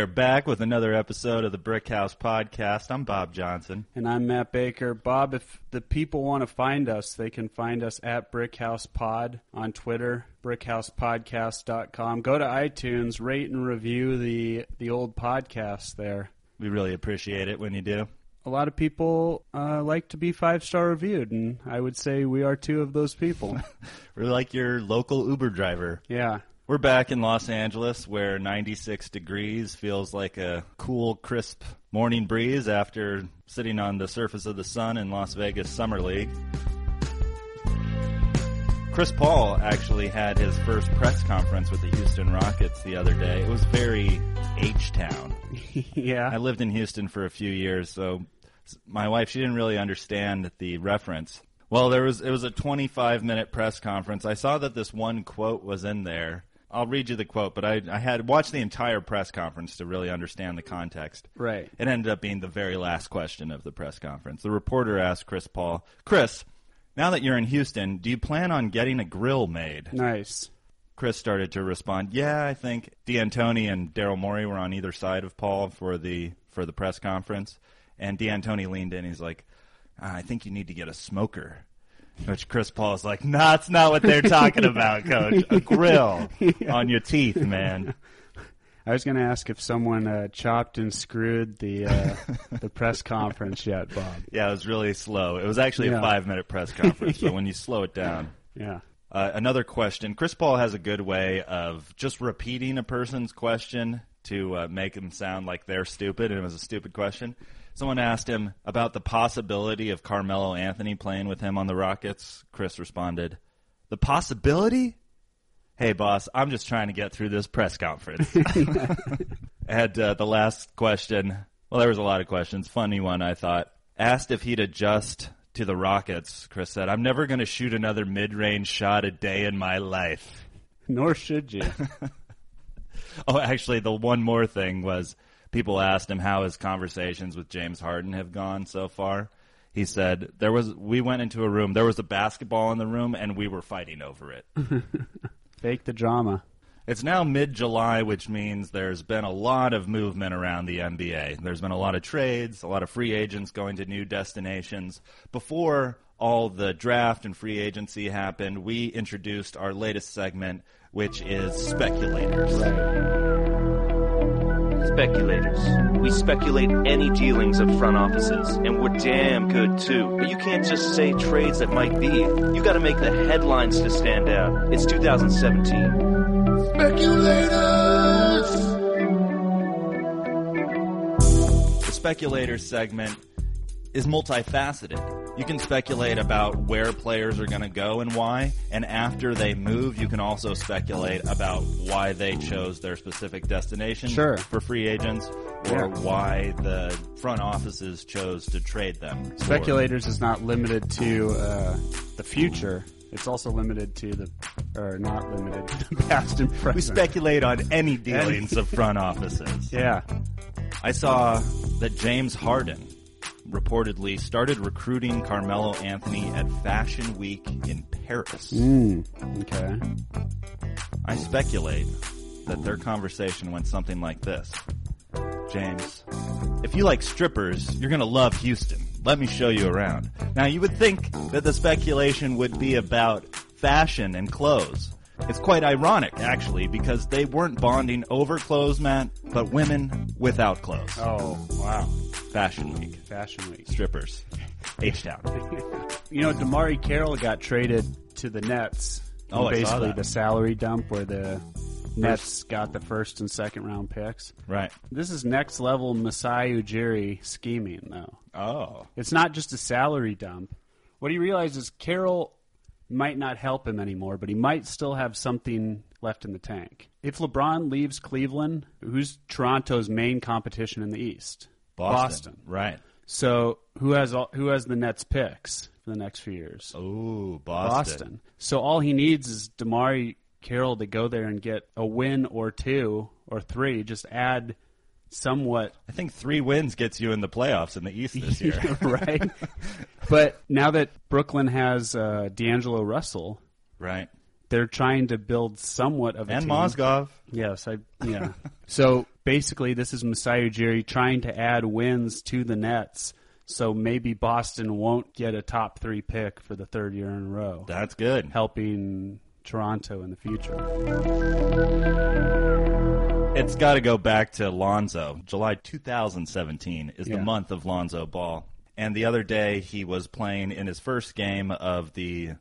are back with another episode of the Brickhouse Podcast. I'm Bob Johnson. And I'm Matt Baker. Bob, if the people want to find us, they can find us at Brickhouse Pod on Twitter, brickhousepodcast.com. Go to iTunes, rate and review the, the old podcast there. We really appreciate it when you do. A lot of people uh, like to be five star reviewed, and I would say we are two of those people. We're like your local Uber driver. yeah. We're back in Los Angeles where 96 degrees feels like a cool, crisp morning breeze after sitting on the surface of the sun in Las Vegas Summer League. Chris Paul actually had his first press conference with the Houston Rockets the other day. It was very H Town. Yeah. I lived in Houston for a few years, so my wife she didn't really understand the reference. Well, there was it was a 25 minute press conference. I saw that this one quote was in there. I'll read you the quote, but I, I had watched the entire press conference to really understand the context. Right. It ended up being the very last question of the press conference. The reporter asked Chris Paul, "Chris, now that you're in Houston, do you plan on getting a grill made?" Nice. Chris started to respond, "Yeah, I think D'Antoni and Daryl Morey were on either side of Paul for the for the press conference." And D'Antoni leaned in. He's like, "Ah, "I think you need to get a smoker." Which Chris Paul's like, "Nah, that's not what they're talking about, Coach. A grill on your teeth, man." I was going to ask if someone uh, chopped and screwed the uh, the press conference yet, Bob. Yeah, it was really slow. It was actually a five minute press conference, but when you slow it down. Yeah. Uh, another question. Chris Paul has a good way of just repeating a person's question to uh, make them sound like they're stupid, and it was a stupid question. Someone asked him about the possibility of Carmelo Anthony playing with him on the Rockets. Chris responded, The possibility? Hey, boss, I'm just trying to get through this press conference. and uh, the last question, well, there was a lot of questions. Funny one, I thought. Asked if he'd adjust to the Rockets. Chris said, I'm never going to shoot another mid range shot a day in my life. Nor should you. Oh, actually, the one more thing was people asked him how his conversations with James Harden have gone so far. He said there was we went into a room, there was a basketball in the room, and we were fighting over it. Fake the drama. It's now mid July, which means there's been a lot of movement around the NBA. There's been a lot of trades, a lot of free agents going to new destinations. Before all the draft and free agency happened, we introduced our latest segment, which is speculators. Speculators. We speculate any dealings of front offices, and we're damn good too. But you can't just say trades that might be. You gotta make the headlines to stand out. It's 2017. Speculators! The speculator segment is multifaceted. You can speculate about where players are going to go and why, and after they move, you can also speculate about why they chose their specific destination Sure. for free agents, or Yeah. why the front offices chose to trade them. Speculators is not limited to uh, the future. It's also limited to the, or not limited to the past and present. We speculate on any dealings of front offices. Yeah. I saw that James Harden reportedly started recruiting Carmelo Anthony at Fashion Week in Paris. Mm, okay. I speculate that their conversation went something like this. James, if you like strippers, you're gonna love Houston. Let me show you around. Now you would think that the speculation would be about fashion and clothes. It's quite ironic, actually, because they weren't bonding over clothes, Matt, but women without clothes. Oh, wow. Fashion Week. Fashion Week. Strippers. H-Town. You know, DeMarre Carroll got traded to the Nets. Oh, I saw basically the salary dump where the Nets got the first and second round picks. Right. This is next level Masai Ujiri scheming, though. Oh. It's not just a salary dump. What he realizes Carroll might not help him anymore, but he might still have something left in the tank. If LeBron leaves Cleveland, who's Toronto's main competition in the East? Boston. Right. So who has all, who has the Nets picks for the next few years? Ooh, Boston. So all he needs is DeMarre Carroll to go there and get a win or two or three. Just add somewhat I think three wins gets you in the playoffs in the East this year. right? but now that Brooklyn has uh, D'Angelo Russell, right. they're trying to build somewhat of a And team. Mozgov. Yes, I yeah. so basically this is Masai Ujiri trying to add wins to the Nets. So maybe Boston won't get a top three pick for the third year in a row, That's good. helping Toronto in the future. It's got to go back to Lonzo. July 2017 is Yeah. the month of Lonzo Ball. And the other day, he was playing in his first game of the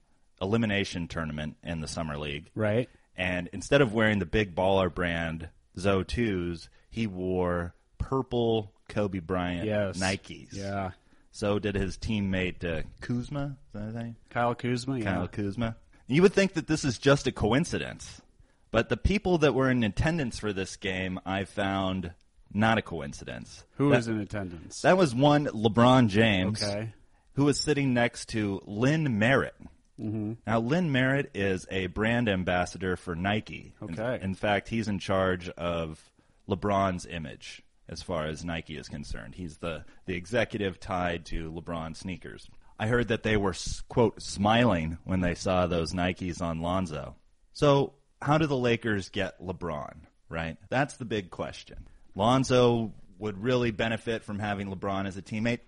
elimination tournament in the Summer League. Right? And instead of wearing the big baller brand Zo 2s, he wore purple Kobe Bryant Yes. Nikes. Yeah. So did his teammate uh, Kuzma. Is that his name? Kyle Kuzma. Yeah. Kyle Kuzma. You would think that this is just a coincidence, but the people that were in attendance for this game, I found not a coincidence. Who that, was in attendance? That was one LeBron James, Okay. who was sitting next to Lynn Merritt. Mm-hmm. Now, Lynn Merritt is a brand ambassador for Nike. In- Okay. In, fact, he's in charge of LeBron's image as far as Nike is concerned. He's the, the executive tied to LeBron sneakers. I heard that they were, quote, smiling when they saw those Nikes on Lonzo. So, how do the Lakers get LeBron, right? That's the big question. Lonzo would really benefit from having LeBron as a teammate.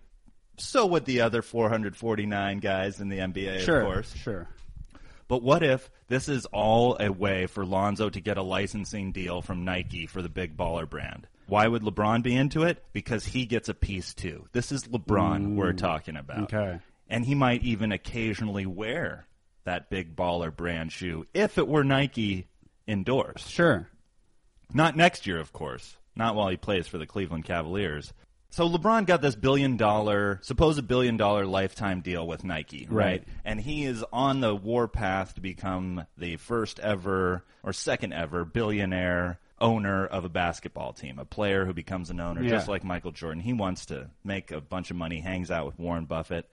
So would the other 449 guys in the NBA, Sure. of course. Sure. But what if this is all a way for Lonzo to get a licensing deal from Nike for the big baller brand? Why would LeBron be into it? Because he gets a piece too. This is LeBron we're talking about. Okay. And he might even occasionally wear that big baller brand shoe if it were Nike endorsed. Sure. Not next year, of course. Not while he plays for the Cleveland Cavaliers. So LeBron got this billion dollar, supposed billion dollar lifetime deal with Nike, right? Right. And he is on the warpath to become the first ever or second ever billionaire owner of a basketball team, a player who becomes an owner, just like Michael Jordan. He wants to make a bunch of money, hangs out with Warren Buffett.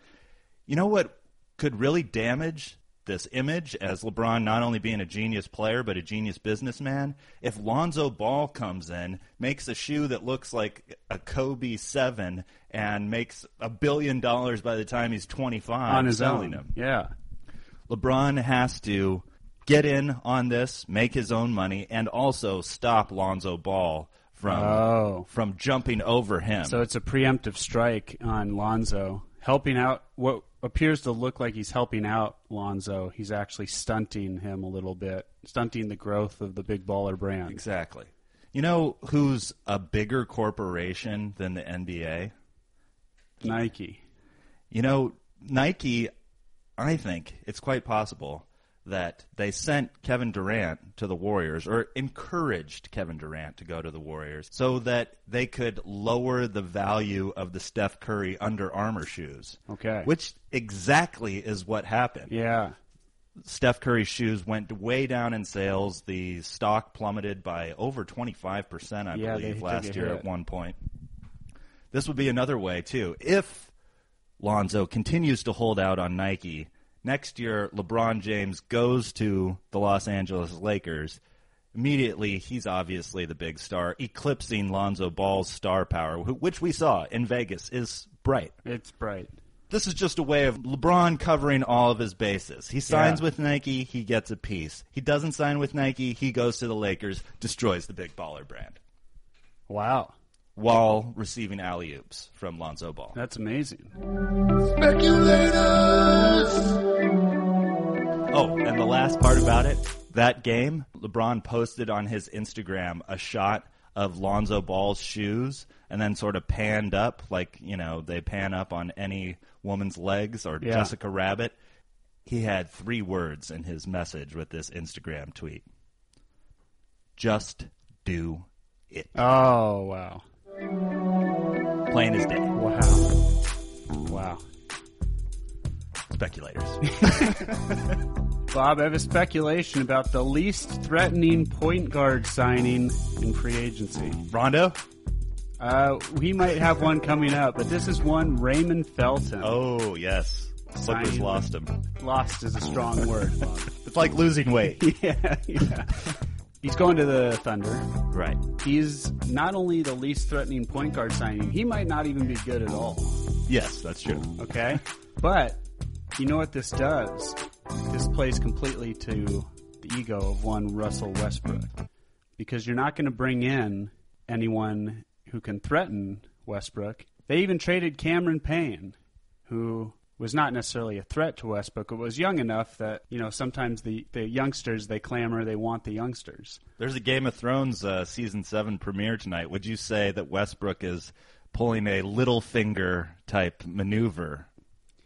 You know what could really damage this image as LeBron not only being a genius player but a genius businessman? If Lonzo Ball comes in, makes a shoe that looks like a Kobe 7 and makes a billion dollars by the time he's 25 On his selling own. them. Yeah. LeBron has to get in on this, make his own money and also stop Lonzo Ball from Oh. from jumping over him. So it's a preemptive strike on Lonzo, helping out what appears to look like he's helping out Lonzo. He's actually stunting him a little bit, stunting the growth of the big baller brand. Exactly. You know who's a bigger corporation than the NBA? Nike. You know, Nike, I think it's quite possible that they sent Kevin Durant to the Warriors or encouraged Kevin Durant to go to the Warriors so that they could lower the value of the Steph Curry Under Armour shoes. Okay. Which exactly is what happened. Yeah. Steph Curry's shoes went way down in sales. The stock plummeted by over 25%, I Yeah, believe, last year hit. at one point. This would be another way, too. If Lonzo continues to hold out on Nike, next year LeBron James goes to the Los Angeles Lakers. Immediately, he's obviously the big star, eclipsing Lonzo Ball's star power, which we saw in Vegas is bright It's bright. this is just a way of LeBron covering all of his bases. He signs Yeah. with Nike, he gets a piece. He doesn't sign with Nike, he goes to the Lakers, destroys the big baller brand Wow. while receiving alley oops from Lonzo Ball. That's amazing. Oh, and the last part about it, that game, LeBron posted on his Instagram a shot of Lonzo Ball's shoes and then sort of panned up like, you know, they pan up on any woman's legs or Yeah. Jessica Rabbit. He had three words in his message with this Instagram tweet. Just do it. Oh, wow. Plain as day. Wow. Wow. Speculators. Bob, I have a speculation about the least threatening point guard signing in free agency. Rondo? Uh, we might have one coming up, but this is one Raymond Felton. Oh, yes. Clippers lost him. Lost is a strong word, Bob. It's like losing weight. yeah, yeah. He's going to the Thunder. right. He's not only the least threatening point guard signing, he might not even be good at all. Yes, that's true. Okay? But you know what this does? This plays completely to the ego of one Russell Westbrook. Because you're not going to bring in anyone who can threaten Westbrook. They even traded Cameron Payne, who was not necessarily a threat to Westbrook, but was young enough that you know sometimes the, the youngsters they clamor they want the youngsters. There's a Game of Thrones uh, season seven premiere tonight. Would you say that Westbrook is pulling a Littlefinger type maneuver,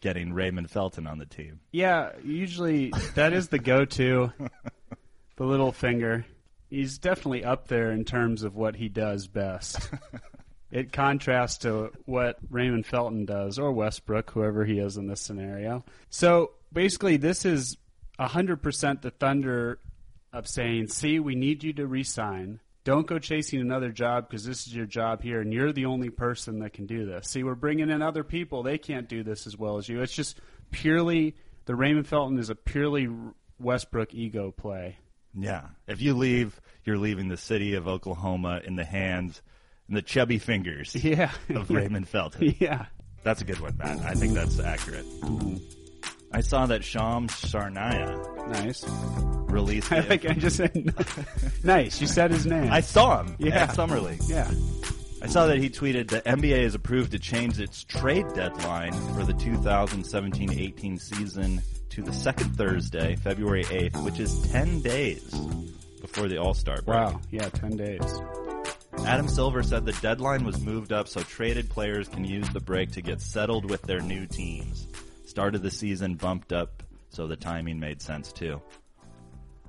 getting Raymond Felton on the team? Yeah, usually that is the go-to. the Littlefinger. He's definitely up there in terms of what he does best. it contrasts to what Raymond Felton does, or Westbrook, whoever he is in this scenario. So basically, this is 100% the Thunder of saying, see, we need you to resign. Don't go chasing another job because this is your job here, and you're the only person that can do this. See, we're bringing in other people. They can't do this as well as you. It's just purely, the Raymond Felton is a purely Westbrook ego play. Yeah. If you leave, you're leaving the city of Oklahoma in the hands and the chubby fingers Yeah. of Raymond Felton. yeah. That's a good one, Matt. I think that's accurate. I saw that Shams Charania Nice. released. I like I just said nice. You said his name. I saw him Yeah. at Summer League. yeah. I saw that he tweeted the NBA has approved to change its trade deadline for the 2017-18 season to the second Thursday, February 8th, which is 10 days before the All-Star break. Wow. Yeah, ten days. Adam Silver said the deadline was moved up so traded players can use the break to get settled with their new teams. Start of the season bumped up, so the timing made sense too.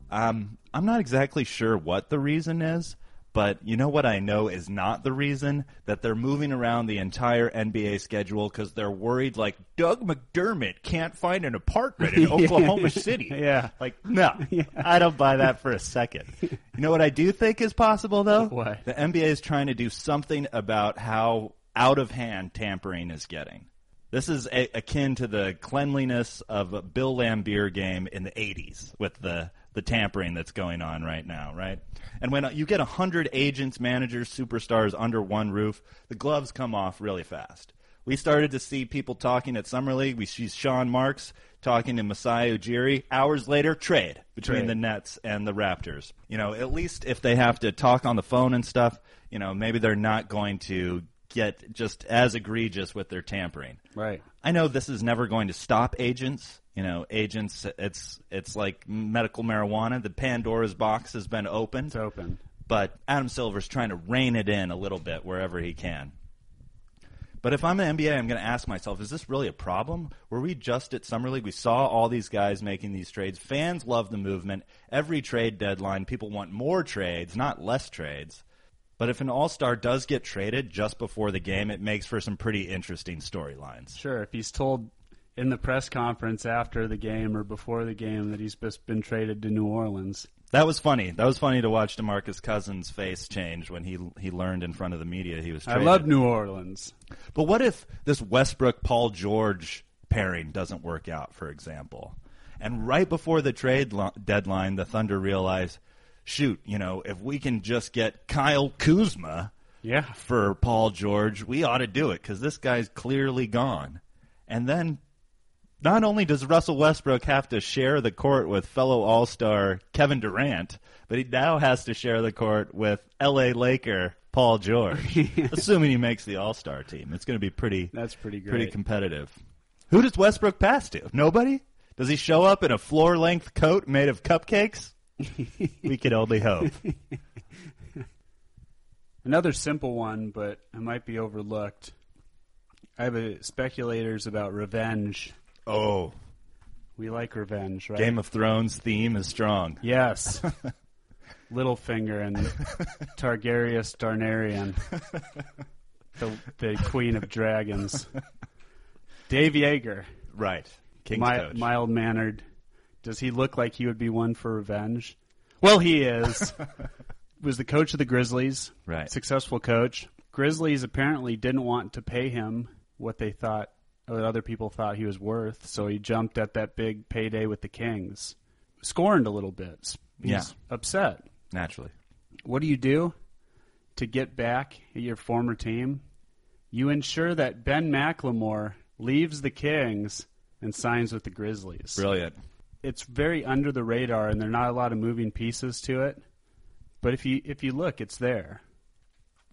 Um, I'm not exactly sure what the reason is, but you know what I know is not the reason that they're moving around the entire NBA schedule because they're worried like Doug McDermott can't find an apartment in Oklahoma City. Yeah. Like, no, I don't buy that for a second. You know what I do think is possible though? What? The NBA is trying to do something about how out of hand tampering is getting. This is a, akin to the cleanliness of a Bill Laimbeer game in the 80s with the, the tampering that's going on right now, right? And when uh, you get 100 agents, managers, superstars under one roof, the gloves come off really fast. We started to see people talking at Summer League. We see Sean Marks talking to Masai Ujiri. Hours later, trade between Trade. the Nets and the Raptors. You know, at least if they have to talk on the phone and stuff, you know, maybe they're not going to get just as egregious with their tampering. Right. I know this is never going to stop agents. You know, agents. It's it's like medical marijuana. The Pandora's box has been opened, It's open. but Adam Silver's trying to rein it in a little bit wherever he can. But if I'm an NBA, I'm going to ask myself: Is this really a problem? Were we just at summer league? We saw all these guys making these trades. Fans love the movement. Every trade deadline, people want more trades, not less trades. But if an All Star does get traded just before the game, it makes for some pretty interesting storylines. Sure. If he's told in the press conference after the game or before the game that he's just been traded to New Orleans. That was funny. That was funny to watch Demarcus Cousins' face change when he he learned in front of the media he was traded. I love New Orleans. But what if this Westbrook Paul George pairing doesn't work out, for example? And right before the trade lo- deadline, the Thunder realize, shoot, you know, if we can just get Kyle Kuzma Yeah. for Paul George, we ought to do it because this guy's clearly gone. And then not only does Russell Westbrook have to share the court with fellow All Star Kevin Durant, but he now has to share the court with LA Laker Paul George, assuming he makes the All Star team. It's going to be pretty That's pretty great. pretty competitive. Who does Westbrook pass to? Nobody. Does he show up in a floor length coat made of cupcakes? we could only hope. Another simple one, but it might be overlooked. I have a speculators about revenge. Oh, We like revenge, right? Game of Thrones theme is strong. Yes. Littlefinger and Targaryen Darnarian, the the Queen of Dragons. Dave Joerger, Right. King's mi- coach. mild mannered. Does he look like he would be one for revenge? Well, he is. Was the coach of the Grizzlies. Right. Successful coach. Grizzlies apparently didn't want to pay him what they thought, what other people thought he was worth, so he jumped at that big payday with the Kings. Scorned a little bit. He's Yeah. upset. Naturally. What do you do to get back at your former team? You ensure that Ben McLemore leaves the Kings and signs with the Grizzlies. Brilliant. It's very under the radar, and there are not a lot of moving pieces to it. But if you if you look, it's there.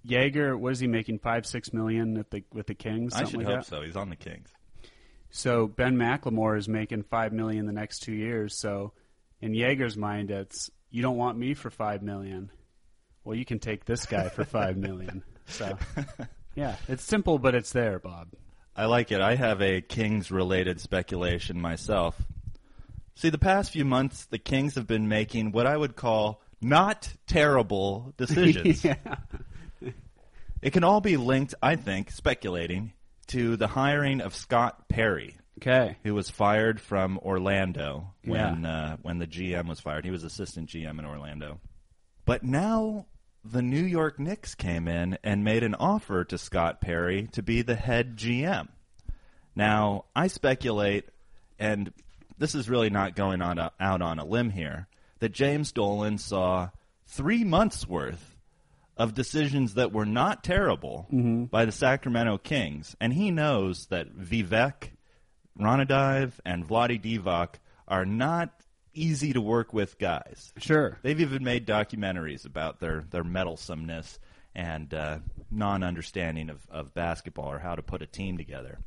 Joerger, what is he making? Five, six million at the with the Kings. I should like hope that? so. He's on the Kings. So Ben McLemore is making five million the next two years. So in Joerger's mind, it's you don't want me for five million. Well, you can take this guy for five million. So yeah, it's simple, but it's there, Bob. I like it. I have a Kings related speculation myself. See, the past few months, the Kings have been making what I would call not terrible decisions. yeah. It can all be linked, I think, speculating, to the hiring of Scott Perry, Okay. who was fired from Orlando when Yeah. uh, when the GM was fired. He was assistant GM in Orlando. But now the New York Knicks came in and made an offer to Scott Perry to be the head GM. Now, I speculate, and this is really not going on a, out on a limb here, that James Dolan saw three months worth of decisions that were not terrible by the Sacramento Kings, and he knows that Vivek, Ranadivé, and Vlade Divac are not easy to work with guys. Sure. They've even made documentaries about their, their meddlesomeness and uh, non understanding of, of basketball or how to put a team together.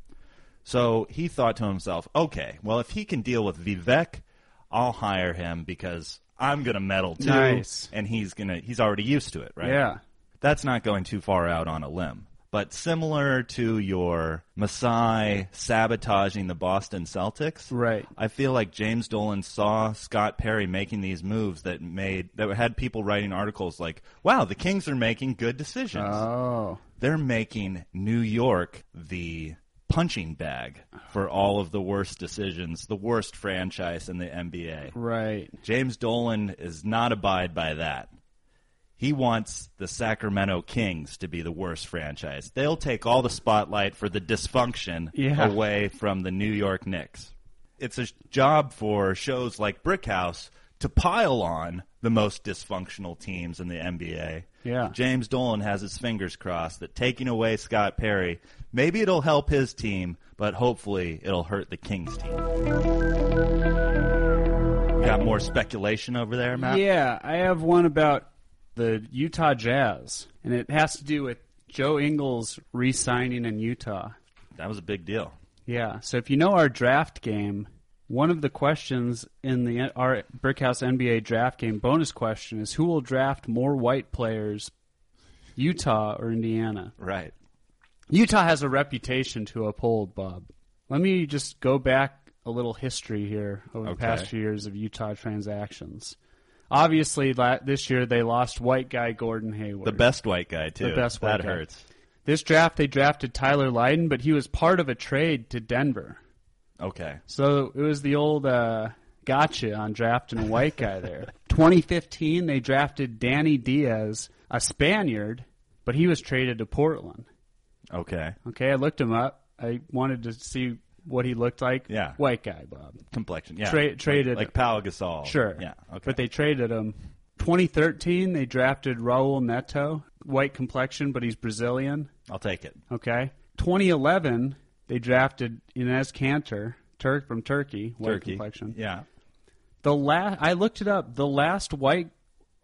So he thought to himself, okay, well, if he can deal with Vivek, I'll hire him because I'm going to meddle too. Nice. And he's going to, he's already used to it, right? Yeah. That's not going too far out on a limb. But similar to your Masai sabotaging the Boston Celtics, Right. I feel like James Dolan saw Scott Perry making these moves that made that had people writing articles like, "Wow, the Kings are making good decisions. Oh. They're making New York the punching bag for all of the worst decisions, the worst franchise in the NBA." Right. James Dolan is not abide by that. He wants the Sacramento Kings to be the worst franchise. They'll take all the spotlight for the dysfunction Yeah. away from the New York Knicks. It's a job for shows like Brickhouse to pile on the most dysfunctional teams in the NBA. Yeah. James Dolan has his fingers crossed that taking away Scott Perry, maybe it'll help his team, but hopefully it'll hurt the Kings team. Got more speculation over there, Matt? Yeah, I have one about the Utah Jazz, and it has to do with Joe Ingles re-signing in Utah. That was a big deal. Yeah, so if you know our draft game, one of the questions in the our Brickhouse NBA draft game bonus question is who will draft more white players, Utah or Indiana? Right. Utah has a reputation to uphold, Bob. Let me just go back a little history here over the Okay. past few years of Utah transactions. Obviously, this year they lost white guy Gordon Hayward. The best white guy, too. The best white That guy. hurts. This draft, they drafted Tyler Lydon, but he was part of a trade to Denver. Okay. So it was the old uh, gotcha on drafting a white guy there. 2015, they drafted Danny Diaz, a Spaniard, but he was traded to Portland. Okay. Okay, I looked him up. I wanted to see what he looked like. Yeah. White guy, Bob. Complexion. Yeah. Tra- traded- Like, like Pau Gasol. Sure. Yeah. Okay. But they traded him. 2013, they drafted Raul Neto, white complexion, but he's Brazilian. I'll take it. Okay. 2011, they drafted Enes Kanter, Turk from Turkey, white Turkey. complexion. Yeah. The last I looked it up. The last white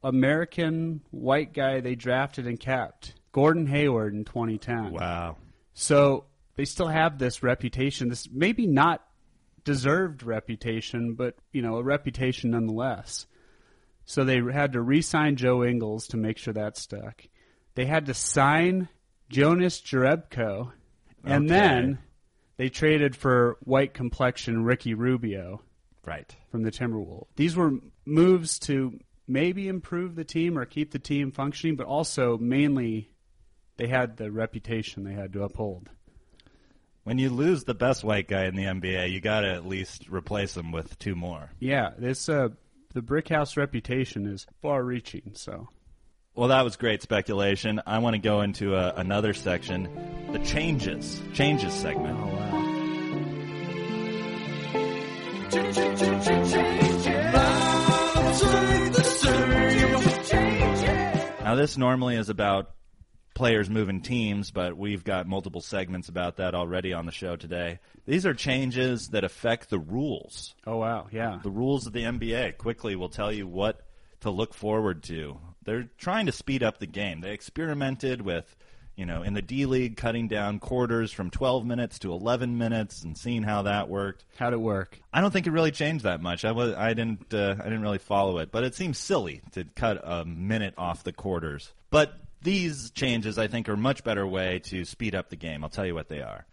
American white guy they drafted and kept, Gordon Hayward in 2010. Wow. So they still have this reputation. This maybe not deserved reputation, but you know a reputation nonetheless. So they had to re-sign Joe Ingles to make sure that stuck. They had to sign Jonas Jerebko, and Okay. then they traded for white complexion Ricky Rubio Right. from the Timberwolves. These were moves to maybe improve the team or keep the team functioning, but also mainly they had the reputation they had to uphold. When you lose the best white guy in the NBA, you got to at least replace him with two more. Yeah, this uh, the Brickhouse reputation is far-reaching. So Well, that was great speculation. I want to go into a, another section, the changes, changes segment. oh wow, Now, this normally is about players moving teams, but we've got multiple segments about that already on the show today. These are changes that affect the rules. oh wow, yeah, The rules of the NBA. Quickly, we'll tell you what to look forward to they're trying to speed up the game. They experimented with, you know, in the D League cutting down quarters from 12 minutes to 11 minutes and seeing how that worked. How'd it work? I don't think it really changed that much. I was I didn't uh, I didn't really follow it, but it seems silly to cut a minute off the quarters. But these changes I think are a much better way to speed up the game. I'll tell you what they are.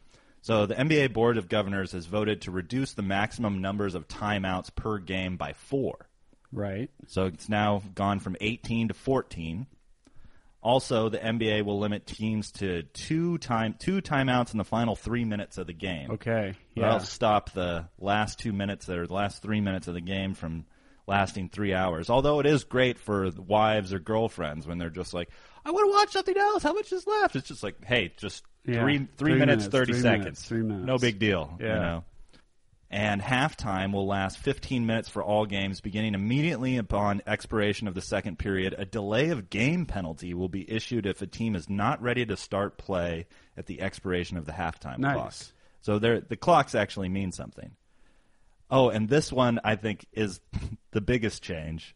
So the NBA Board of Governors has voted to reduce the maximum numbers of timeouts per game by 4. Right. So it's now gone from 18 to 14. Also, the NBA will limit teams to two time two timeouts in the final three minutes of the game. Okay. That'll stop the last two minutes or the last three minutes of the game from lasting three hours. Although it is great for wives or girlfriends when they're just like, I want to watch something else. How much is left? It's just like, hey, just Yeah. three three Three minutes, minutes, thirty three seconds. minutes, three minutes. No big deal. You Yeah. know. And halftime will last 15 minutes for all games, beginning immediately upon expiration of the second period. A delay of game penalty will be issued if a team is not ready to start play at the expiration of the halftime Nice. clock. So there, the clocks actually mean something. Oh, and this one I think is the biggest change.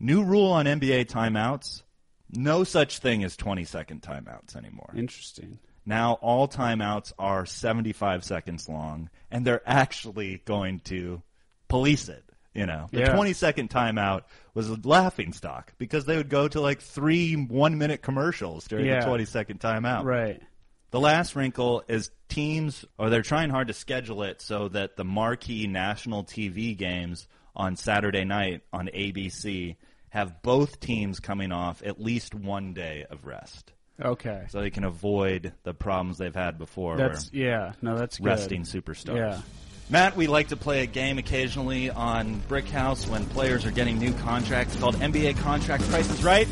New rule on NBA timeouts. No such thing as 20 second timeouts anymore. Interesting. Now all timeouts are 75 seconds long, and they're actually going to police it. You know, the Yeah. 20 second timeout was a laughing stock because they would go to like three one minute commercials during Yeah. the 20 second timeout. Right. The last wrinkle is teams, or they're trying hard to schedule it so that the marquee national TV games on Saturday night on ABC have both teams coming off at least one day of rest. Okay. So they can avoid the problems they've had before That's yeah. No, that's good. resting superstars. Yeah. Matt, we like to play a game occasionally on Brickhouse when players are getting new contracts called NBA Contract Prices Right.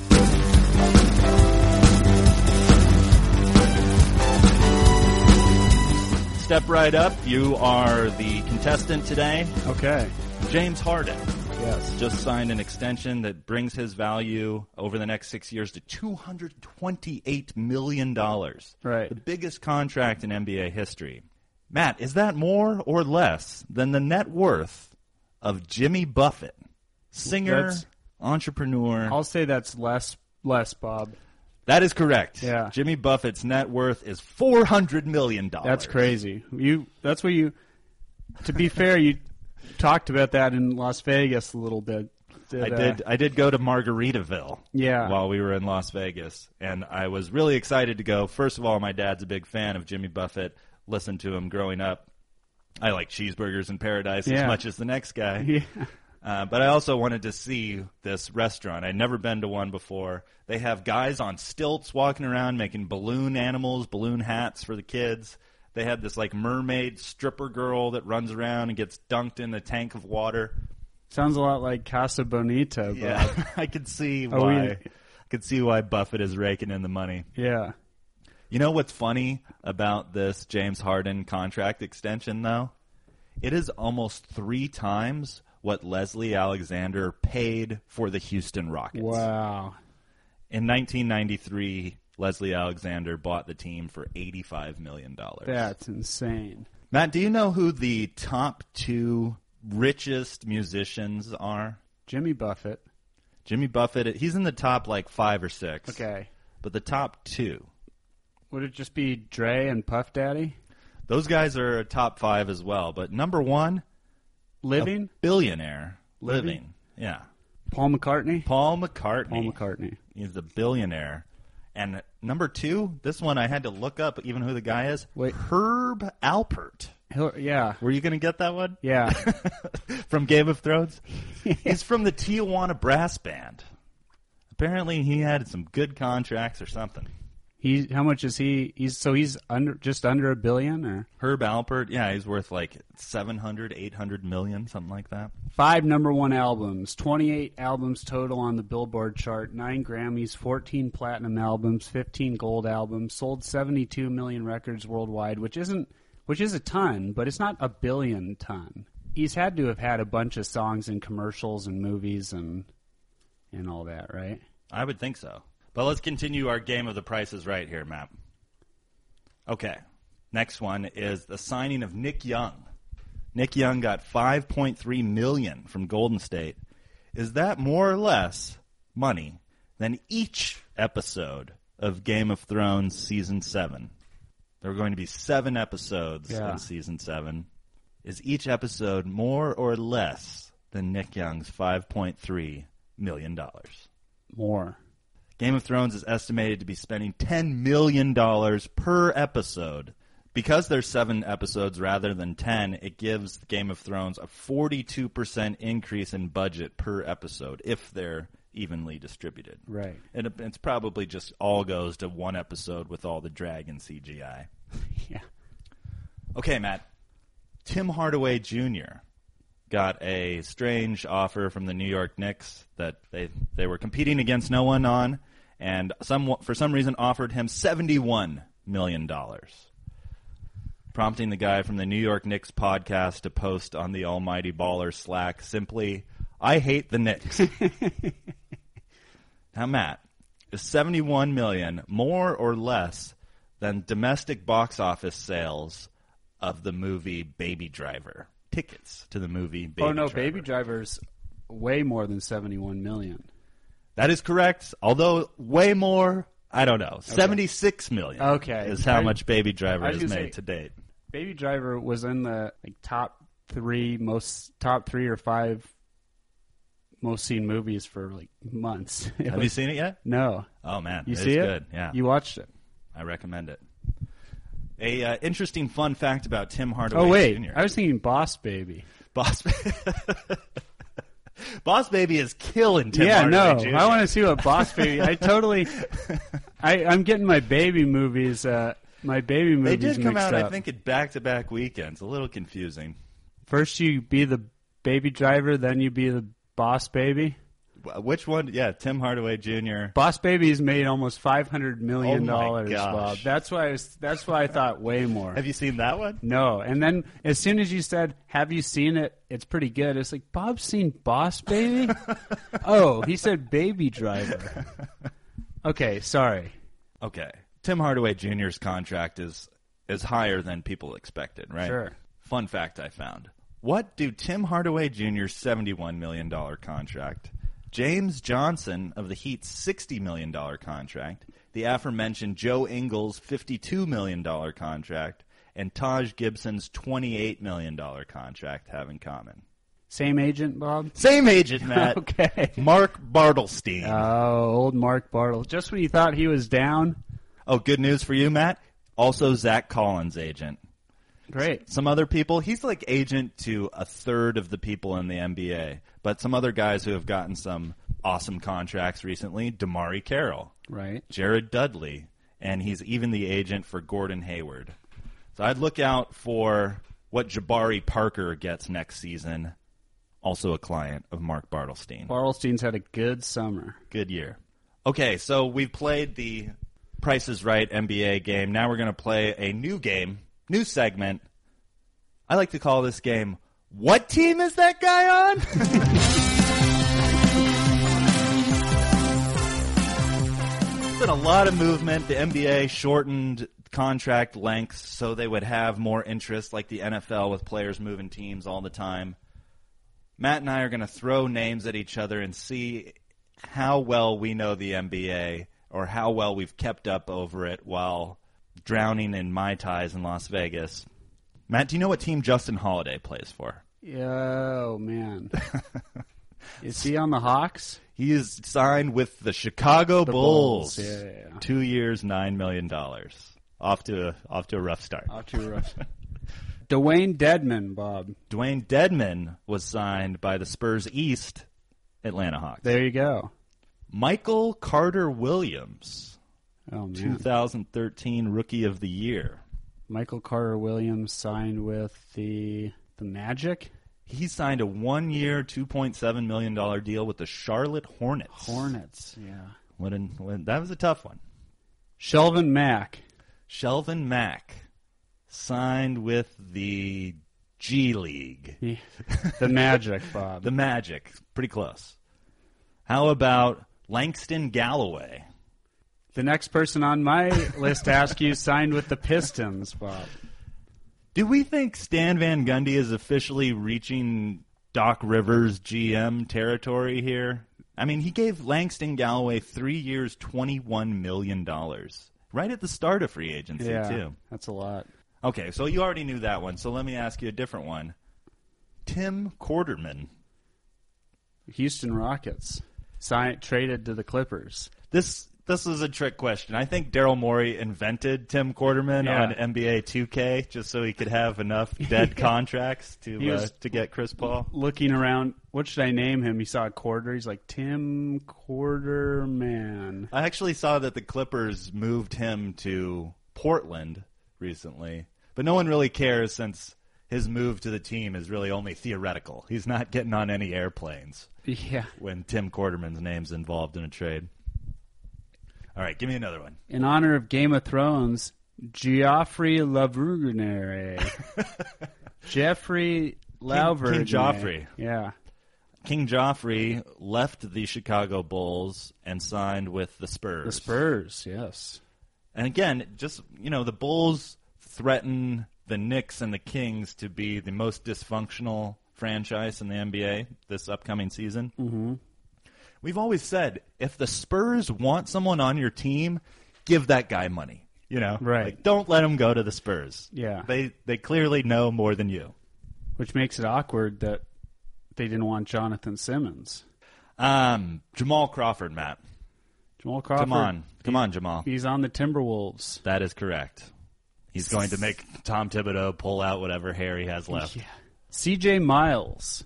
Step right up. You are the contestant today. Okay. James Harden Yes. just signed an extension that brings his value over the next six years to $228 million. Right. The biggest contract in NBA history. Matt, is that more or less than the net worth of Jimmy Buffett, singer, That's- entrepreneur? I'll say that's less less, Bob. that is correct. Yeah. Jimmy Buffett's net worth is $400 million. That's crazy. You that's what you to be fair, you talked about that in Las Vegas a little bit. I uh, did. I did go to Margaritaville. Yeah. While we were in Las Vegas, and I was really excited to go. First of all, my dad's a big fan of Jimmy Buffett. Listened to him growing up. I like cheeseburgers in paradise as much as the next guy. Yeah. Uh, but I also wanted to see this restaurant. I'd never been to one before. They have guys on stilts walking around making balloon animals, balloon hats for the kids. They had this like mermaid stripper girl that runs around and gets dunked in a tank of water. Sounds a lot like Casa Bonita, but Yeah, I could see Oh, why. I could see why Buffett is raking in the money. yeah. You know what's funny about this James Harden contract extension, though? It is almost three times what Leslie Alexander paid for the Houston Rockets. Wow. In 1993, Leslie Alexander bought the team for $85 million. That's insane. Matt, do you know who the top two richest musicians are? Jimmy Buffett. Jimmy Buffett, he's in the top like five or six. Okay. But the top two, Would it just be Dre and Puff Daddy? those guys are top five as well. But number one, Living? a billionaire Living? living. Yeah. Paul McCartney? Paul McCartney. Paul McCartney. He's a billionaire. And number two, this one I had to look up even who the guy is. Wait. Herb Alpert. Yeah. Were you going to get that one? Yeah. from Game of Thrones? He's from the Tijuana Brass Band. Apparently, he had some good contracts or something. He how much is he he's so he's under just under a billion or Herb Alpert, yeah, he's worth like 700, 800 million, something like that. five number one albums, 28 albums total on the Billboard chart, 9 Grammys, 14 platinum albums, 15 gold albums, sold 72 million records worldwide, which isn't which is a ton, but it's not a billion ton. He's had to have had a bunch of songs and commercials and movies and and all that, right? I would think so. But let's continue our game of the prices right here, Matt. Okay. Next one is the signing of Nick Young. Nick Young got 5.3 million from Golden State. Is that more or less money than each episode of Game of Thrones season seven. There are going to be seven episodes Yeah. in season seven. Is each episode more or less than Nick Young's $5.3 million? More. Game of Thrones is estimated to be spending $10 million per episode. Because there's seven episodes rather than 10, it gives Game of Thrones a 42% increase in budget per episode if they're evenly distributed. Right. And it's probably just all goes to one episode with all the dragon CGI. Yeah. Okay, Matt. Tim Hardaway Jr. got a strange offer from the New York Knicks that they they were competing against no one on, and some for some reason offered him seventy one million dollars, prompting the guy from the New York Knicks podcast to post on the Almighty Baller Slack simply, "I hate the Knicks." now, Matt, is seventy one million more or less than domestic box office sales of the movie Baby Driver. Tickets to the movie Baby oh no, Driver. Baby Driver's way more than seventy-one million. That is correct. Although way more, I don't know. Seventy-six million. Okay. is how I- much Baby Driver has made say- to date. Baby Driver was in the like top three most top three or five most seen movies for like months. It Have you seen it yet? No. Oh man, You it's see it? good. Yeah, You watched it. I recommend it. A uh, interesting fun fact about Tim Hardaway Oh wait, Jr. I was thinking Boss Baby. Boss. Boss Baby is killing Tim yeah, Hardaway no, Jr. I want to see what Boss Baby. I totally, I I'm getting my baby movies. Uh, my baby movies. They did come out, up. I think, at back-to-back weekends. A little confusing. First you be the baby driver, then you be the boss baby. Wh- Which one? Yeah, Tim Hardaway Jr. Boss Baby's made almost five hundred million oh dollars, gosh. Bob. That's why I was, that's why I thought way more. Have you seen that one? No, and then as soon as you said, "Have you seen it?" It's pretty good. It's like Bob's seen Boss Baby. oh, he said Baby Driver. Okay, sorry. Okay. Tim Hardaway Jr.'s contract is is higher than people expected, right? Sure. Fun fact I found. What do Tim Hardaway Jr.'s $71 million contract, James Johnson of the Heat's $60 million contract, the aforementioned Joe Ingles' $52 million contract, and Taj Gibson's $28 million contract have in common? Same agent, Bob. Same agent, Matt. Okay. Mark Bartelstein. Oh, old Mark Bartle. Just when you thought he was down, oh, good news for you, Matt. Also, Zach Collins' agent. Great. Some other people, he's like agent to a third of the people in the NBA. But some other guys who have gotten some awesome contracts recently, DeMarre Carroll, Right. Jared Dudley, and he's even the agent for Gordon Hayward. So I'd look out for what Jabari Parker gets next season. Also a client of Mark Bartelstein. Bartelstein's had a good summer. Good year. Okay, so we've played the Price is Right NBA game. Now we're going to play a new game, new segment. I like to call this game, What Team is that guy on? There's been a lot of movement. The NBA shortened contract lengths so they would have more interest, like the NFL with players moving teams all the time. Matt and I are going to throw names at each other and see how well we know the NBA or how well we've kept up over it while drowning in Mai Tais in Las Vegas. Matt, do you know what team Justin Holiday plays for? Oh man. Is he on the Hawks? He is signed with the Chicago The Bulls. Bulls, yeah, yeah, yeah. Two years, nine million dollars. Off to a off to a rough start. Off to a rough. Dewayne Dedmon, Bob. Dewayne Dedmon was signed by the Spurs East Atlanta Hawks. There you go. Michael Carter Williams, Oh 2013 Rookie of the Year. Michael Carter Williams signed with the the Magic He signed a one-year, two point seven million dollar deal with the Charlotte Hornets. Hornets. Yeah. What an, what, that was a tough one. Shelvin Mack. Shelvin Mack signed with the G League, He- the Magic, Bob. the Magic. Pretty close. How about Langston Galloway? The next person on my list to ask you signed with the Pistons, Bob. Do we think Stan Van Gundy is officially reaching Doc Rivers GM territory here? I mean, he gave Langston Galloway three years, $21 million. Right at the start of free agency, Yeah, too. that's a lot. Okay, so you already knew that one. So let me ask you a different one. Tim Quarterman. Houston Rockets signed, traded to the Clippers. This this is a trick question. I think Daryl Morey invented Tim Quarterman Yeah. on NBA 2K just so he could have enough dead contracts to uh, to get Chris Paul. Looking around, what should I name him? He saw a quarter. He's like Tim Quarterman. I actually saw that the Clippers moved him to Portland recently, but no one really cares since his move to the team is really only theoretical. He's not getting on any airplanes Yeah. when Tim Quarterman's name's involved in a trade. All right, give me another one. In honor of Game of Thrones, Joffrey Lauvergne. Jeffrey Lauver. King Joffrey. Yeah. King Joffrey left the Chicago Bulls and signed with the Spurs. The Spurs, yes. And again, just you know, the Bulls threaten the Knicks and the Kings to be the most dysfunctional franchise in the NBA this upcoming season. Mm-hmm. We've always said if the Spurs want someone on your team, give that guy money. You know, Right. Like, don't let him go to the Spurs. Yeah. they they clearly know more than you. Which makes it awkward that they didn't want Jonathan Simmons. Um, Jamal Crawford, Matt. Jamal Crawford. Come on, come on, Jamal. He's on the Timberwolves. That is correct. He's going to make Tom Thibodeau pull out whatever hair he has left. Yeah. CJ Miles.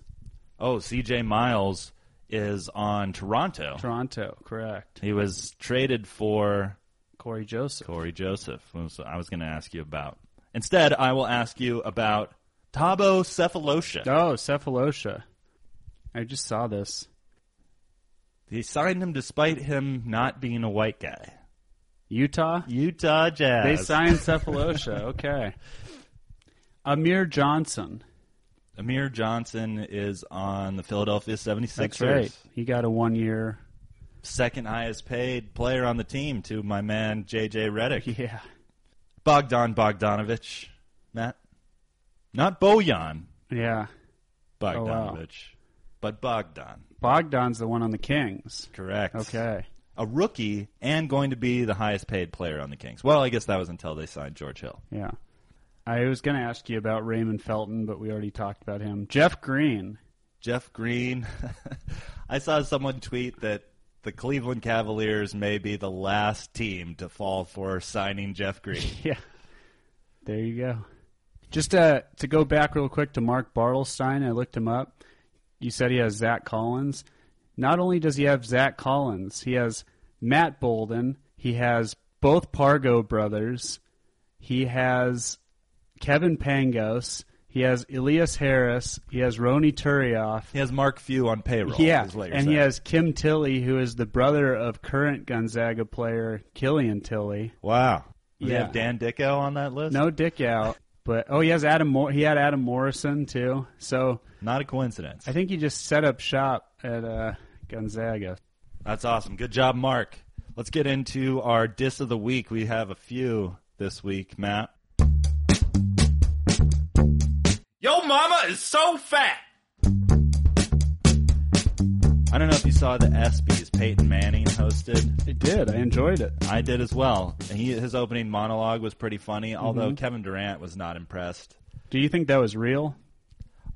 Oh, CJ Miles is on Toronto. Toronto, correct. He was traded for Cory Joseph. Cory Joseph. was- I was going to ask you about. Instead, I will ask you about Thabo Sefolosha. Oh, Sefolosha. I just saw this. They signed him despite him not being a white guy. Utah? Utah Jazz. They signed Sefolosha. Okay. Amir Johnson. Amir Johnson is on the Philadelphia 76ers. That's right. He got a one year. Second highest paid player on the team to my man JJ Redick. Yeah. Bogdan Bogdanovich. Matt. Not Bojan Yeah. Bogdanovich, Oh, wow. but Bogdan. Bogdan's the one on the Kings. Correct. Okay. A rookie and going to be the highest paid player on the Kings. Well, I guess that was until they signed George Hill. Yeah. I was going to ask you about Raymond Felton, but we already talked about him. Jeff Green. Jeff Green. I saw someone tweet that the Cleveland Cavaliers may be the last team to fall for signing Jeff Green. Yeah. There you go. Just uh, to go back real quick to Mark Bartelstein, I looked him up. You said he has Zach Collins. Not only does he have Zach Collins, he has Matt Bouldin. He has both Pargo brothers. He has Kevin Pangos. He has Elias Harris. He has Ronny Turiaf. He has Mark Few on payroll. Yeah, is what you're and he has Kim Tillie, who is the brother of current Gonzaga player Killian Tillie. Wow. Does Yeah. have Dan Dickau on that list? No Dickau, but oh, he has Adam. Mor- he had Adam Morrison too. So Not a coincidence. I think he just set up shop at uh, Gonzaga. That's awesome. Good job, Mark. Let's get into our diss of the week. We have a few this week, Matt. Yo mama is so fat. I don't know if you saw the ESPYs Peyton Manning hosted. It did. I enjoyed it. I did as well. He, his opening monologue was pretty funny, although mm-hmm. Kevin Durant was not impressed. Do you think that was real?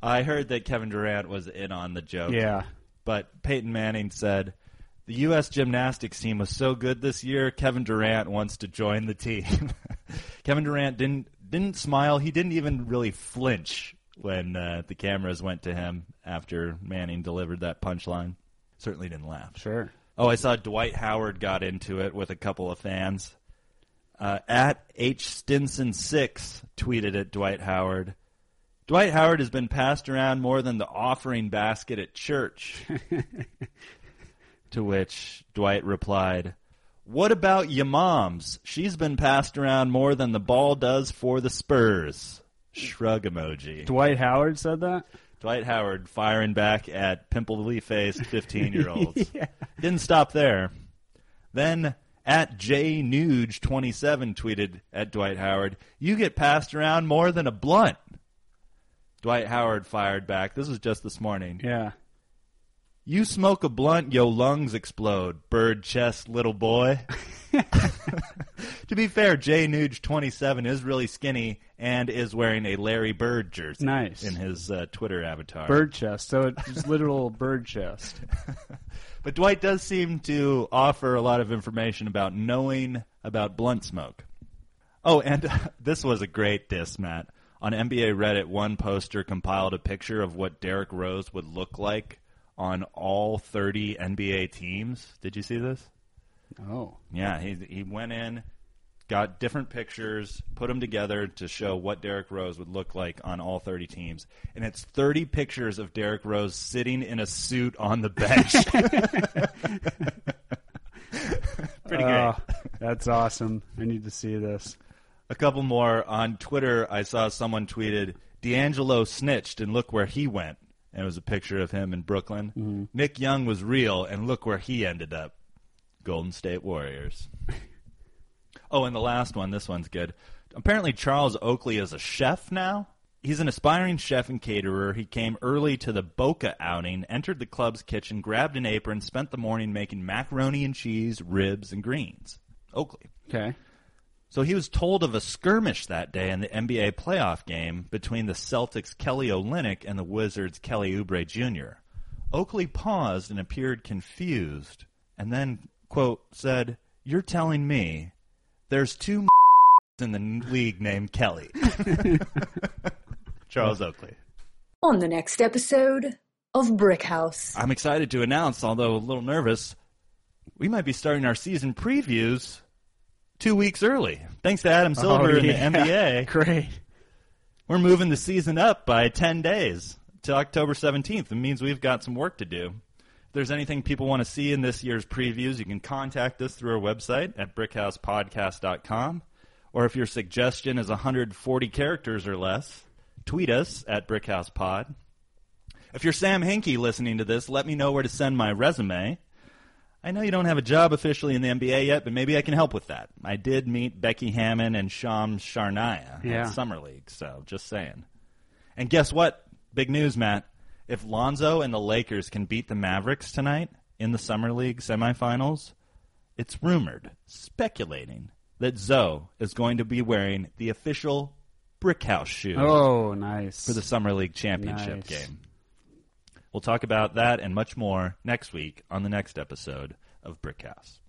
I heard that Kevin Durant was in on the joke. Yeah. But Peyton Manning said, the U.S. gymnastics team was so good this year, Kevin Durant wants to join the team. Kevin Durant didn't didn't smile. He didn't even really flinch when uh, the cameras went to him after Manning delivered that punchline. Certainly didn't laugh. Sure. Oh, I saw Dwight Howard got into it with a couple of fans. Uh, at H Stinson six tweeted at Dwight Howard. Dwight Howard has been passed around more than the offering basket at church. to which Dwight replied, "What about your mom's? She's been passed around more than the ball does for the Spurs." Shrug emoji. Dwight Howard said that. Dwight Howard firing back at pimply faced 15 year olds. Didn't stop there. Then at J Nuge 27 tweeted at Dwight Howard, You get passed around more than a blunt. Dwight Howard fired back. This was just this morning. Yeah. You smoke a blunt, yo lungs explode. Bird chest, little boy. to be fair, Jay Nuge, 27, is really skinny and is wearing a Larry Bird jersey. Nice. In his uh, Twitter avatar. Bird chest. So it's literal bird chest. But Dwight does seem to offer a lot of information about knowing about blunt smoke. Oh, and this was a great diss, Matt. On NBA Reddit, one poster compiled a picture of what Derrick Rose would look like on all 30 NBA teams. Did you see this? Oh. Yeah, he he went in, got different pictures, put them together to show what Derrick Rose would look like on all 30 teams, and it's 30 pictures of Derrick Rose sitting in a suit on the bench. Pretty oh, great. Oh, that's awesome. I need to see this. A couple more on Twitter. I saw someone tweeted, "D'Angelo snitched, and look where he went." And it was a picture of him in Brooklyn. Mm-hmm. Nick Young was real, and look where he ended up. Golden State Warriors. oh, and the last one. This one's good. Apparently, Charles Oakley is a chef now. He's an aspiring chef and caterer. He came early to the Boca outing, entered the club's kitchen, grabbed an apron, spent the morning making macaroni and cheese, ribs, and greens. Oakley. Okay. So he was told of a skirmish that day in the NBA playoff game between the Celtics' Kelly Olynyk and the Wizards' Kelly Oubre Jr. Oakley paused and appeared confused, and then, quote, said, You're telling me there's two in the league named Kelly. Charles Oakley. On the next episode of Brickhouse. I'm excited to announce, although a little nervous, we might be starting our season previews two weeks early. Thanks to Adam oh, Silver Oh, and the NBA. Great. We're moving the season up by 10 days to October 17th. It means we've got some work to do. If there's anything people want to see in this year's previews, you can contact us through our website at brickhousepodcast.com. Or if your suggestion is 140 characters or less, tweet us at brickhousepod. If you're Sam Hinkie listening to this, let me know where to send my resume. I know you don't have a job officially in the NBA yet, but maybe I can help with that. I did meet Becky Hammon and Shams Charania Yeah. at Summer League, so just saying. And guess what? Big news, Matt. If Lonzo and the Lakers can beat the Mavericks tonight in the Summer League semifinals, it's rumored, speculating, that Zoe is going to be wearing the official Brickhouse shoes Oh, nice. for the Summer League championship Nice. game. We'll talk about that and much more next week on the next episode of Brickhouse.